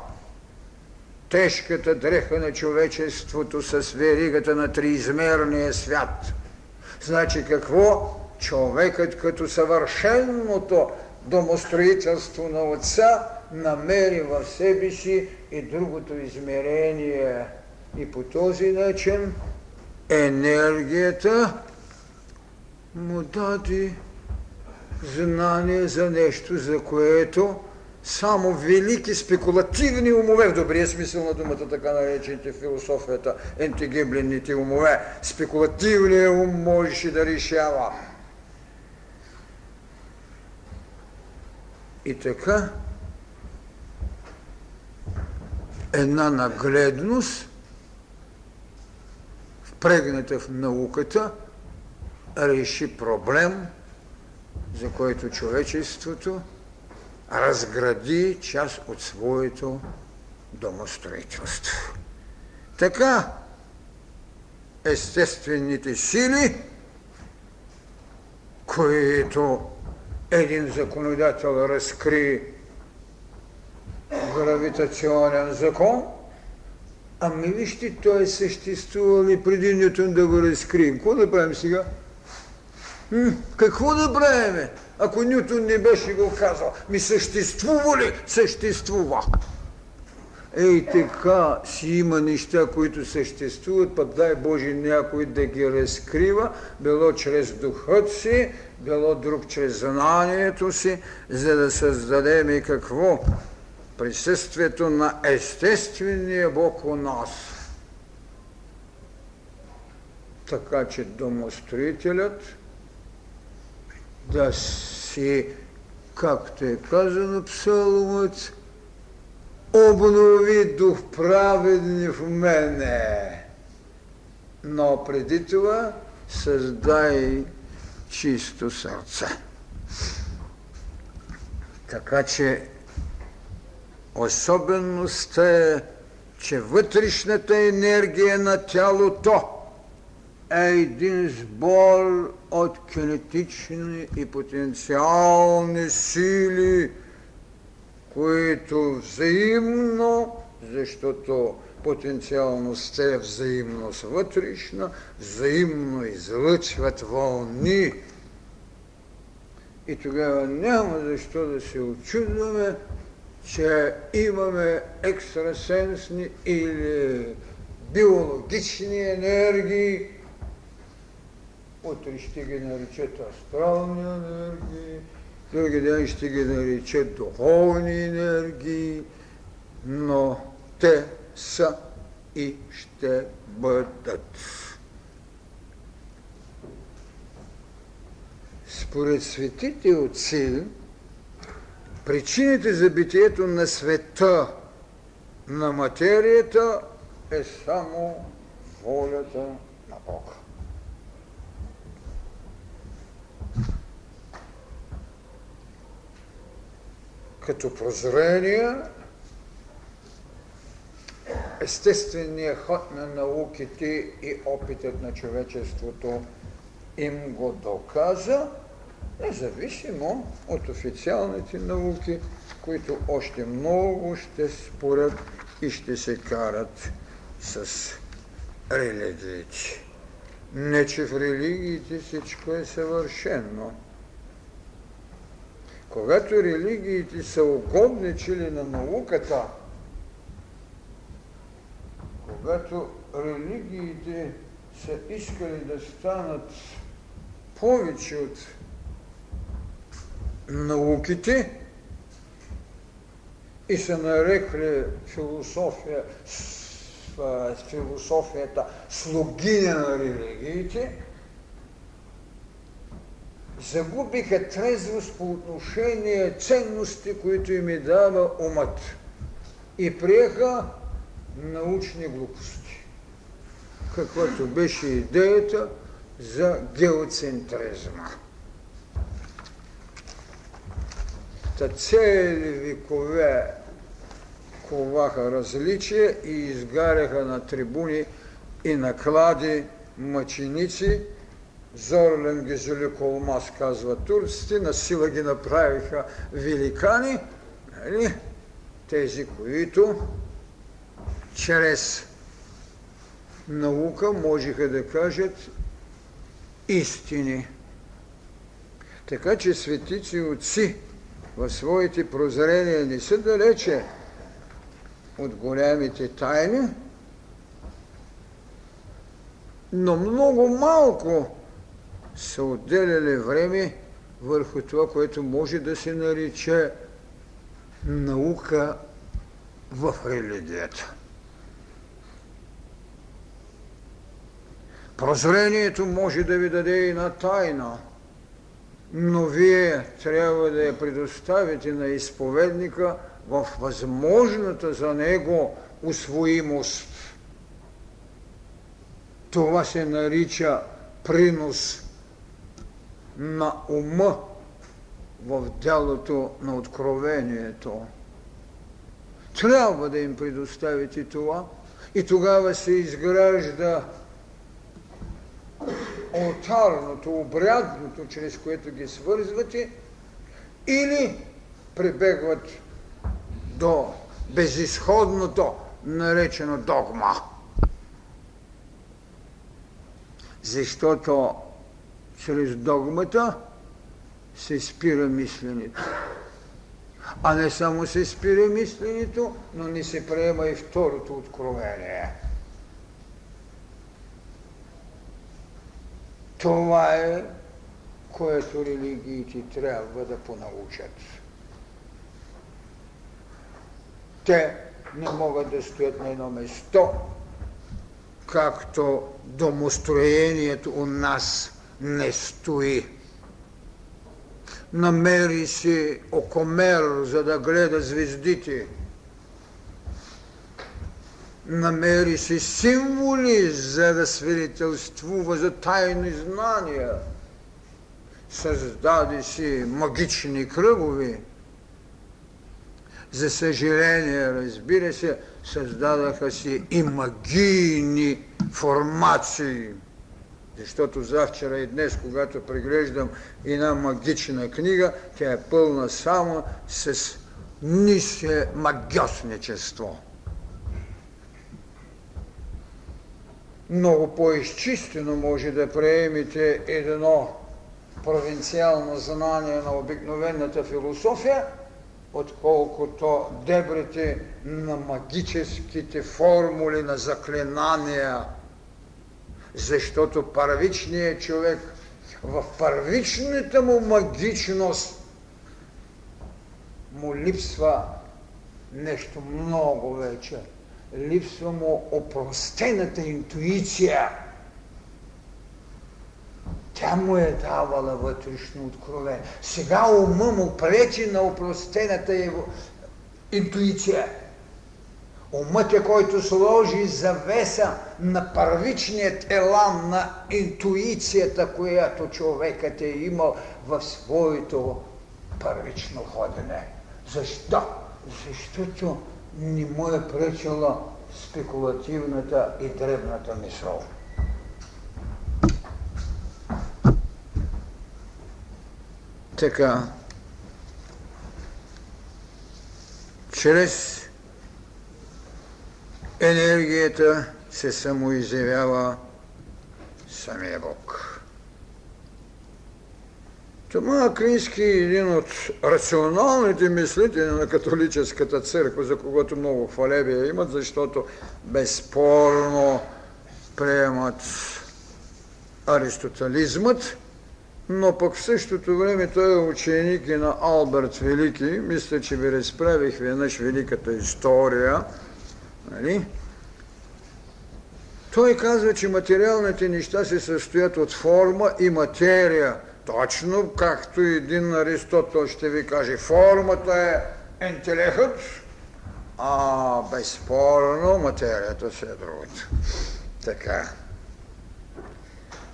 тежката дреха на човечеството с веригата на триизмерния свят. Значи какво? Човекът като съвършеното домостроителство на Отца намери в себе си и другото измерение. И по този начин енергията му даде знание за нещо, за което само велики спекулативни умове, в добрия смисъл на думата, така наречените философията, ентигиблените умове, спекулативният ум можеше да решава. И така, една нагледност, впрегната в науката, реши проблем, за който човечеството разгради част от своето домостроителство. Така, естествените сили, които един законодател разкри гравитационен закон, ами вижте, той е съществувал и преди Нютон да го разкрием. Какво да правим сега? какво да правиме? Ако Нютон не беше го казал, ми съществува ли? Съществува. Ей така си има неща, които съществуват, пък дай Боже някой да ги разкрива, било чрез духът си, било друг чрез знанието си, за да създадем и какво? Присъствието на естествения Бог у нас. Така че домостроителят да си, както е казано псалмът, обнови дух праведни в мене. Но преди това създай чисто сърце. Така че особеността е, че вътрешната енергия на тялото е един сбор от кинетични и потенциални сили, които взаимно, защото потенциалността е взаимност вътрешна, взаимно излъчват вълни. И тогава няма защо да се очудваме, че имаме екстрасенсни или биологични енергии, утре ще ги наричат астрални енергии, други ден ще ги наричат духовни енергии, но те са и ще бъдат. Според светите отци, причините за битието на света, на материята е само волята на Бога. Като прозрение, естественият ход на науките и опитът на човечеството им го доказа, независимо от официалните науки, които още много ще спорят и ще се карат с религиите. Не, че в религиите всичко е съвършено – когато религиите са угодничили на науката, когато религиите са искали да станат повече от науките и са нарекли философия, философията слугиня на религиите, загубиха трезвост по отношение ценности, които им е дава умът и приеха научни глупости, каквато беше идеята за геоцентризма. Та цели векове коваха различия и изгаряха на трибуни и наклади мъченици, Зорлен Гезули Колмас, казва турците, на сила ги направиха великани, нали? тези, които чрез наука можеха да кажат истини. Така че светици отци в своите прозрения не са далече от голямите тайни, но много малко са отделяли време върху това, което може да се нарича наука в религията. Прозрението може да ви даде и на тайна, но вие трябва да я предоставите на изповедника в възможната за него усвоимост. Това се нарича принос на ума в делото на откровението. Трябва да им предоставите това и тогава се изгражда алтарното, обрядното, чрез което ги свързвате, или прибегват до безисходното, наречено догма. Защото чрез догмата се спира мисленето. А не само се спира мисленето, но не се приема и второто откровение. Това е, което религиите трябва да понаучат. Те не могат да стоят на едно место, както домостроението у нас не стои. Намери си окомер, за да гледа звездите. Намери си символи, за да свидетелствува за тайни знания. Създаде си магични кръгове. За съжаление, разбира се, създадаха си и магийни формации. Защото завчера и днес, когато преглеждам една магична книга, тя е пълна само с нисе магиосничество. Много по-изчистено може да приемете едно провинциално знание на обикновената философия – отколкото дебрите на магическите формули на заклинания. Защото първичният човек в първичната му магичност му липсва нещо много вече. Липсва му опростената интуиция – тя му е давала вътрешно откровение. Сега ума му пречи на упростената его интуиция. Умът е, който сложи завеса на първичният елан на интуицията, която човекът е имал в своето първично ходене. Защо? Защото не му е пречила спекулативната и древната мисъл. Така, чрез енергията се самоизявява самия Бог. Тома Аквински е един от рационалните мислители на католическата църква, за когото много хвалебия имат, защото безспорно приемат аристотелизмът, но пък в същото време той е ученик и на Алберт Велики. Мисля, че ви разправих веднъж великата история. Нали? Той казва, че материалните неща се състоят от форма и материя. Точно както един Аристотел ще ви каже. Формата е интелехът, а безспорно материята се е другото. Така.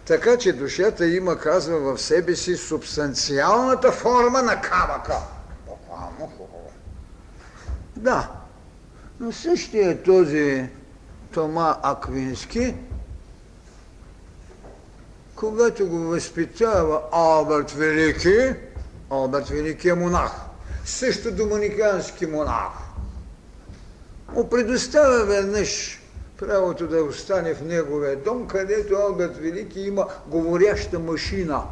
Така че душата има, казва в себе си, субстанциалната форма на камъка. Буквално хубаво. Да, но същия е този Тома Аквински, когато го възпитава Алберт Велики, Алберт Велики е монах, също доминикански монах, му предоставя веднъж правото да остане в неговия дом, където Алберт Велики има говоряща машина.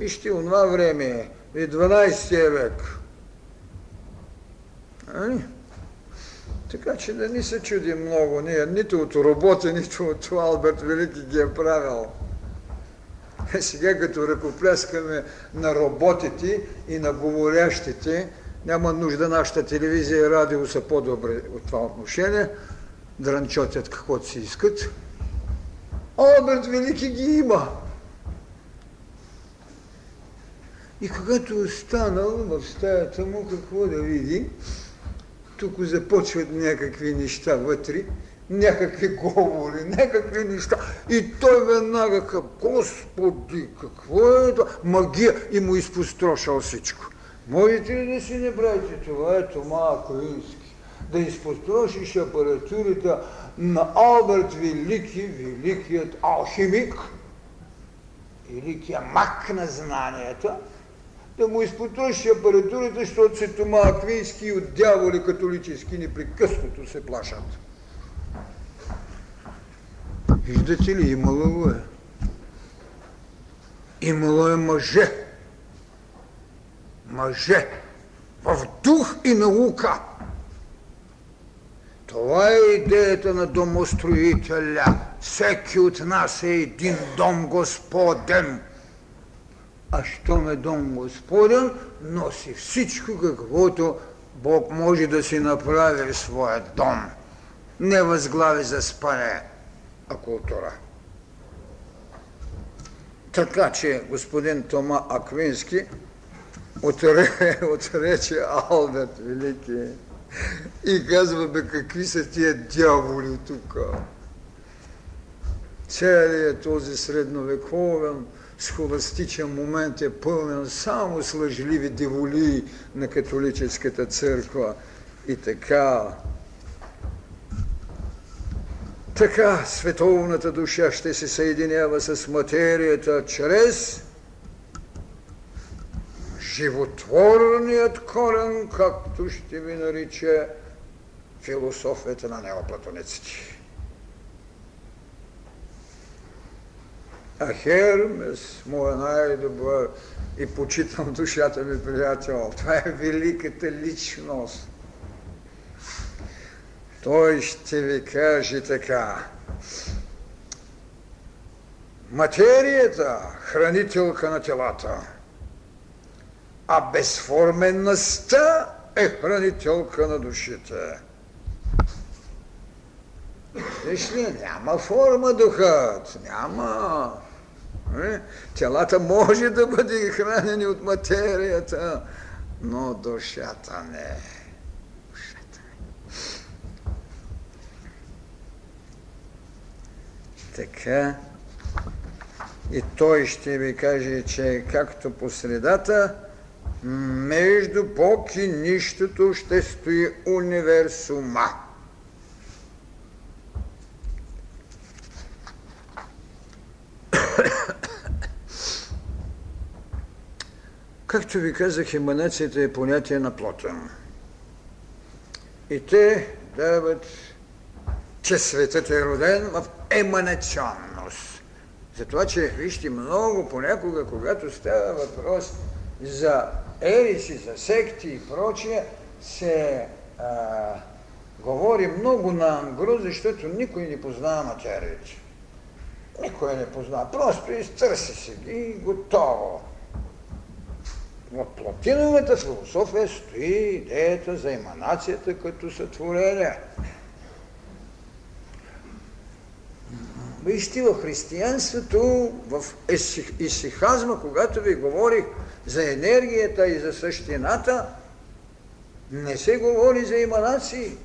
Вижте, онова време е 12 век. Ами? Така че да ни се чуди много. Ние нито от робота, нито от Алберт Велики ги е правил. Е, сега като ръкопляскаме на роботите и на говорящите, няма нужда нашата телевизия и радио са по-добре от това отношение, дрънчотят каквото си искат. Алберт Велики ги има. И когато останал в стаята му, какво да види, тук започват някакви неща вътре, някакви говори, някакви неща. И той веднага към, Господи, какво е това? Магия и му изпострошал всичко. Можете ли да си не правите това? Ето малко ински да изпострошиш апаратурата на Алберт Велики, великият алхимик, великият мак на знанията, да му изпотроши апаратурата, защото се Тома Аквински от дяволи католически непрекъснато се плашат. Виждате ли, имало го е. Имало е мъже. Мъже. В дух и наука. Това е идеята на домостроителя. Всеки от нас е един дом Господен. А щом е дом Господен, носи всичко, каквото Бог може да си направи в своя дом. Не възглави за спане, а култура. Така че господин Тома Аквински отрече Алберт Велики и казва, бе, какви са тия дяволи тук? Целият този средновековен схоластичен момент е пълнен само с лъжливи деволии на католическата църква. И така, така световната душа ще се съединява с материята чрез животворният корен, както ще ви нарича философията на неоплатониците. А Хермес, моя най-добър и почитам душата ми приятел, това е великата личност. Той ще ви каже така. Материята, хранителка на телата, а безформенността е хранителка на душите. Виж ли, няма форма духът, няма. Е? Телата може да бъде хранени от материята, но душата не. Душата не. Така. И той ще ви каже, че както по средата, между Бог и нищото ще стои универсума. Както ви казах, еманацията е понятие на плота. И те дават, че светът е роден в еманационност. Затова, че вижте много понякога, когато става въпрос за ериси, за секти и прочие, се а, говори много на ангро, защото никой не познава материята. Никой не познава. Просто изтърси си ги и готово. В платиновата философия стои идеята за еманацията като сътворение. Вижте, в християнството, в исихазма, когато ви говорих за енергията и за същината, не се говори за еманации.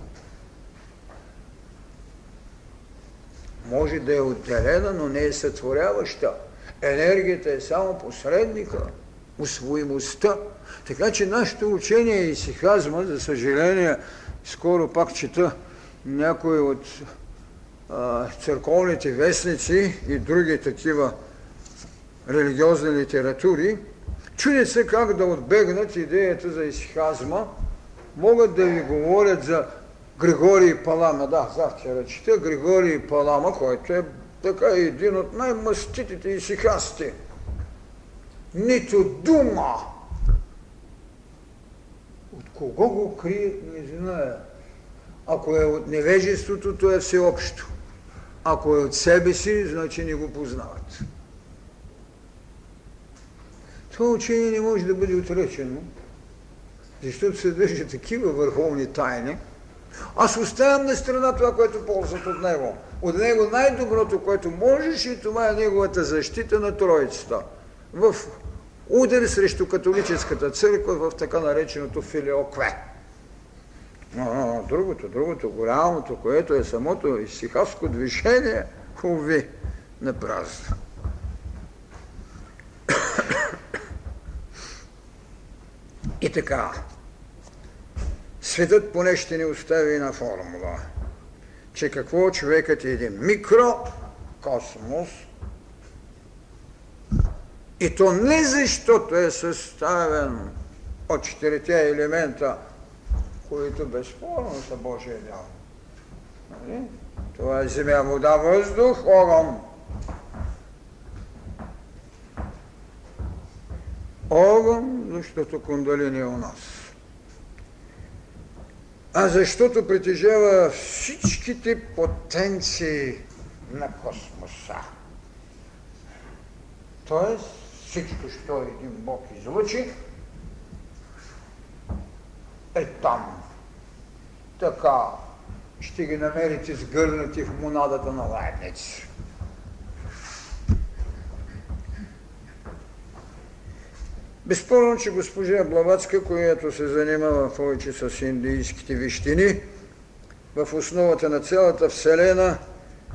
Може да е отделена, но не е сътворяваща. Енергията е само посредника усвоимостта. Така че нашето учение и сихазма, за съжаление, скоро пак чета някои от а, църковните вестници и други такива религиозни литератури, чудят се как да отбегнат идеята за исихазма, могат да ви говорят за Григорий Палама. Да, завчера чета Григорий Палама, който е така един от най-маститите исихасти – нито дума. От кого го крие, не знае. Ако е от невежеството, то е всеобщо. Ако е от себе си, значи не го познават. Това учение не може да бъде отречено, защото съдържа такива върховни тайни. Аз оставям на страна това, което ползват от него. От него най-доброто, което можеш и това е неговата защита на Троицата. В удари срещу католическата църква в така нареченото филиокве. Но, другото, другото, голямото, което е самото изсихавско движение, хуви на празно. И така, светът поне ще ни остави на формула, че какво човекът е един микрокосмос – и то не защото е съставен от четирите елемента, които безспорно са Божия дял. Нали? Това е земя, вода, въздух, огън. огън, защото кундалини е у нас. А защото притежава всичките потенции на космоса. Тоест, всичко, що един Бог излучи, е там. Така ще ги намерите сгърнати в монадата на лайбниц. Безспорно, че госпожа Блаватска, която се занимава повече с индийските вещини, в основата на цялата Вселена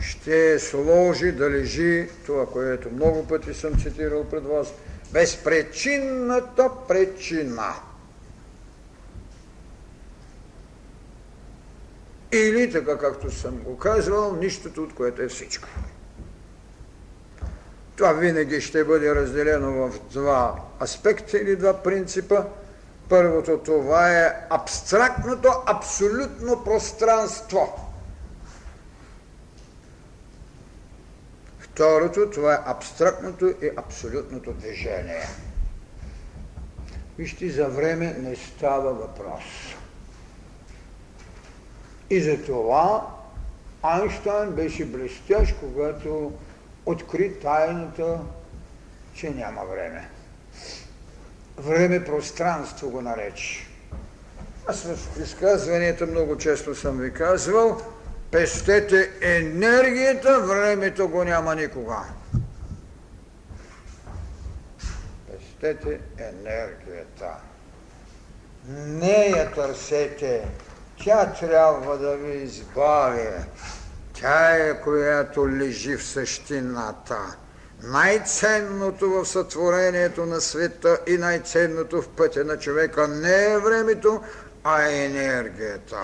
ще сложи да лежи това, което много пъти съм цитирал пред вас, безпричинната причина. Или, така както съм го казвал, нищото, от което е всичко. Това винаги ще бъде разделено в два аспекта или два принципа. Първото това е абстрактното, абсолютно пространство. Второто това е абстрактното и абсолютното движение. Вижте, за време не става въпрос. И за това Айнштайн беше блестящ, когато откри тайната, че няма време. Време пространство го нарече. Аз в изказванията много често съм ви казвал, пестете енергията, времето го няма никога. Пестете енергията. Не я търсете, тя трябва да ви избави. Тя е, която лежи в същината. Най-ценното в сътворението на света и най-ценното в пътя на човека не е времето, а е енергията.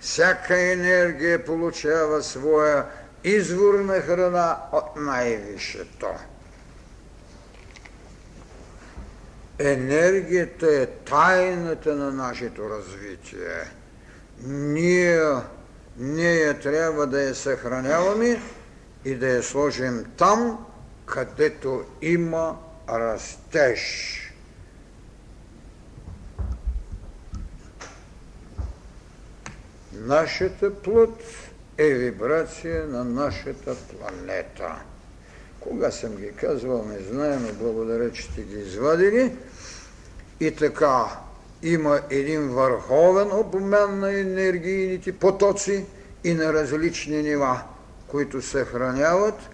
Всяка енергия получава своя извор на храна от най-висшето. Енергията е тайната на нашето развитие. Ние ние трябва да я съхраняваме и да я сложим там, където има растеж. Нашата плът е вибрация на нашата планета. Кога съм ги казвал, не знаем, благодаря, че сте ги извадили. И така, има един върховен обмен на енергийните потоци и на различни нива, които съхраняват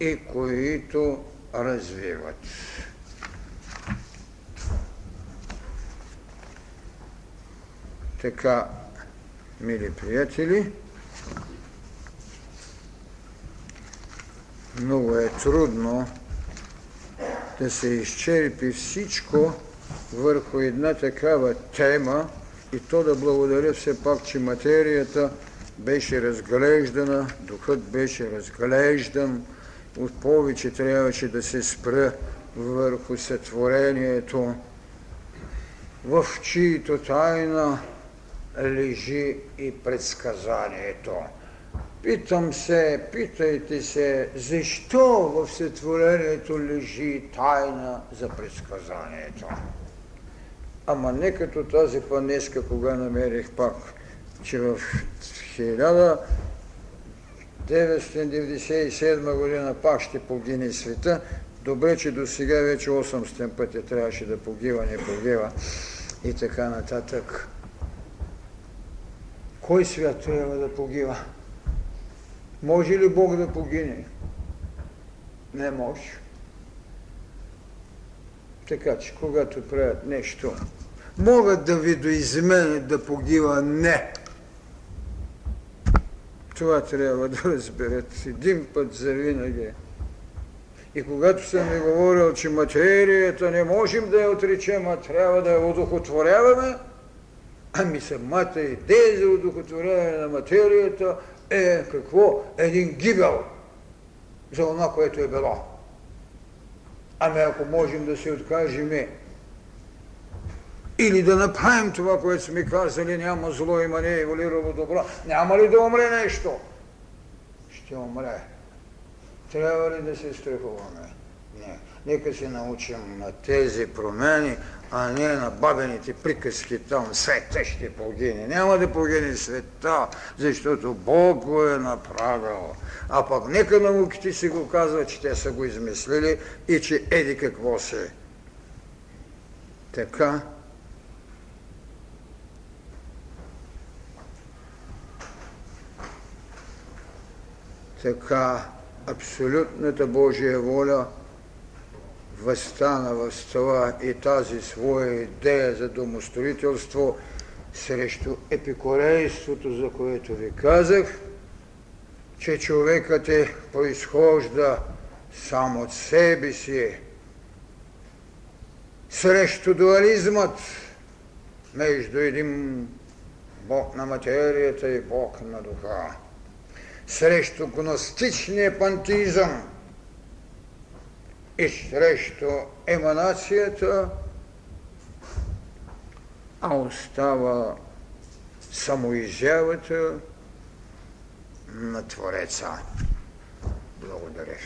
и които развиват. Така, мили приятели, много е трудно да се изчерпи всичко, върху една такава тема и то да благодаря все пак, че материята беше разглеждана, духът беше разглеждан, от повече трябваше да се спра върху сътворението, в чието тайна лежи и предсказанието. Питам се, питайте се, защо в сътворението лежи тайна за предсказанието? Ама не като тази панеска, кога намерих пак, че в 1997 година пак ще погине света. Добре, че до сега вече 800 пъти трябваше да погива, не погива и така нататък. Кой свят трябва да погива? Може ли Бог да погине? Не може. Така че, когато правят нещо, могат да видоизменят да погива не. Това трябва да разберат един път за винаги. И когато съм ви говорил, че материята не можем да я отречем, а трябва да я удохотворяваме, ами самата идея за удохотворяване на материята е какво? Един гибел за това, което е било. Ами ако можем да се откажем или да направим това, което сме казали, няма зло, има не еволирало добро, няма ли да умре нещо? Ще умре. Трябва ли да се страхуваме? Не. Нека се научим на тези промени, а не на бабените приказки там. Света ще погине. Няма да погине света, защото Бог го е направил. А пък нека науките си го казват, че те са го измислили и че еди какво се. Така, така абсолютната Божия воля възстана в това и тази своя идея за домостроителство срещу епикорейството, за което ви казах, че човекът е произхожда сам от себе си, срещу дуализмът между един Бог на материята и Бог на духа. Срещу гностичния пантизъм и срещу еманацията, а остава самоизявата на Твореца. Благодаря.